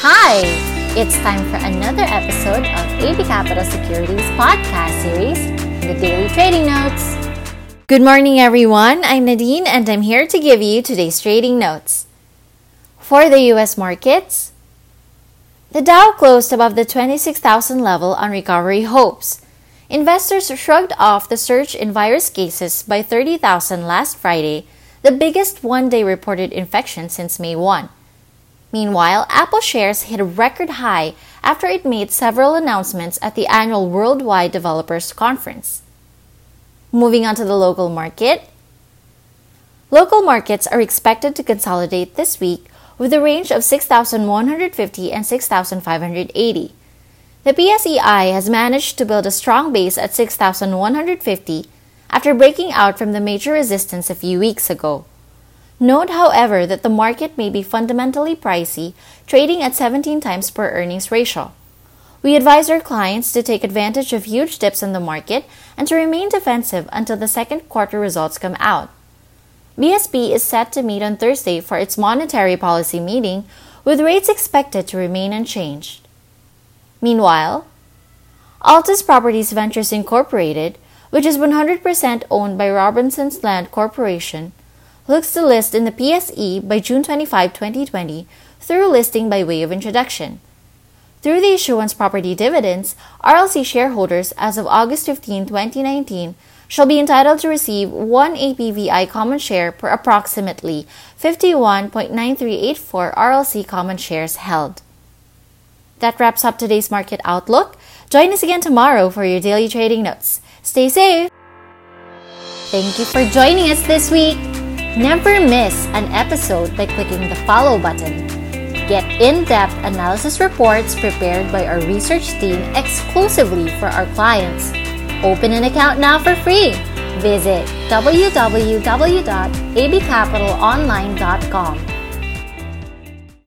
Hi! It's time for another episode of AB Capital Securities podcast series, The Daily Trading Notes. Good morning, everyone. I'm Nadine, and I'm here to give you today's trading notes. For the U.S. markets, the Dow closed above the 26,000 level on recovery hopes. Investors shrugged off the surge in virus cases by 30,000 last Friday, the biggest one day reported infection since May 1. Meanwhile, Apple shares hit a record high after it made several announcements at the annual Worldwide Developers Conference. Moving on to the local market. Local markets are expected to consolidate this week with a range of 6,150 and 6,580. The PSEI has managed to build a strong base at 6,150 after breaking out from the major resistance a few weeks ago. Note, however, that the market may be fundamentally pricey, trading at 17 times per earnings ratio. We advise our clients to take advantage of huge dips in the market and to remain defensive until the second quarter results come out. BSP is set to meet on Thursday for its monetary policy meeting, with rates expected to remain unchanged. Meanwhile, Altus Properties Ventures Incorporated, which is 100% owned by Robinsons Land Corporation, looks to list in the PSE by June 25, 2020, through listing by way of introduction. Through the issuance property dividends, RLC shareholders as of August 15, 2019, shall be entitled to receive one APVI common share per approximately 51.9384 RLC common shares held. That wraps up today's market outlook. Join us again tomorrow for your daily trading notes. Stay safe! Thank you for joining us this week. Never miss an episode by clicking the follow button. Get in depth analysis reports prepared by our research team exclusively for our clients. Open an account now for free. Visit www.abcapitalonline.com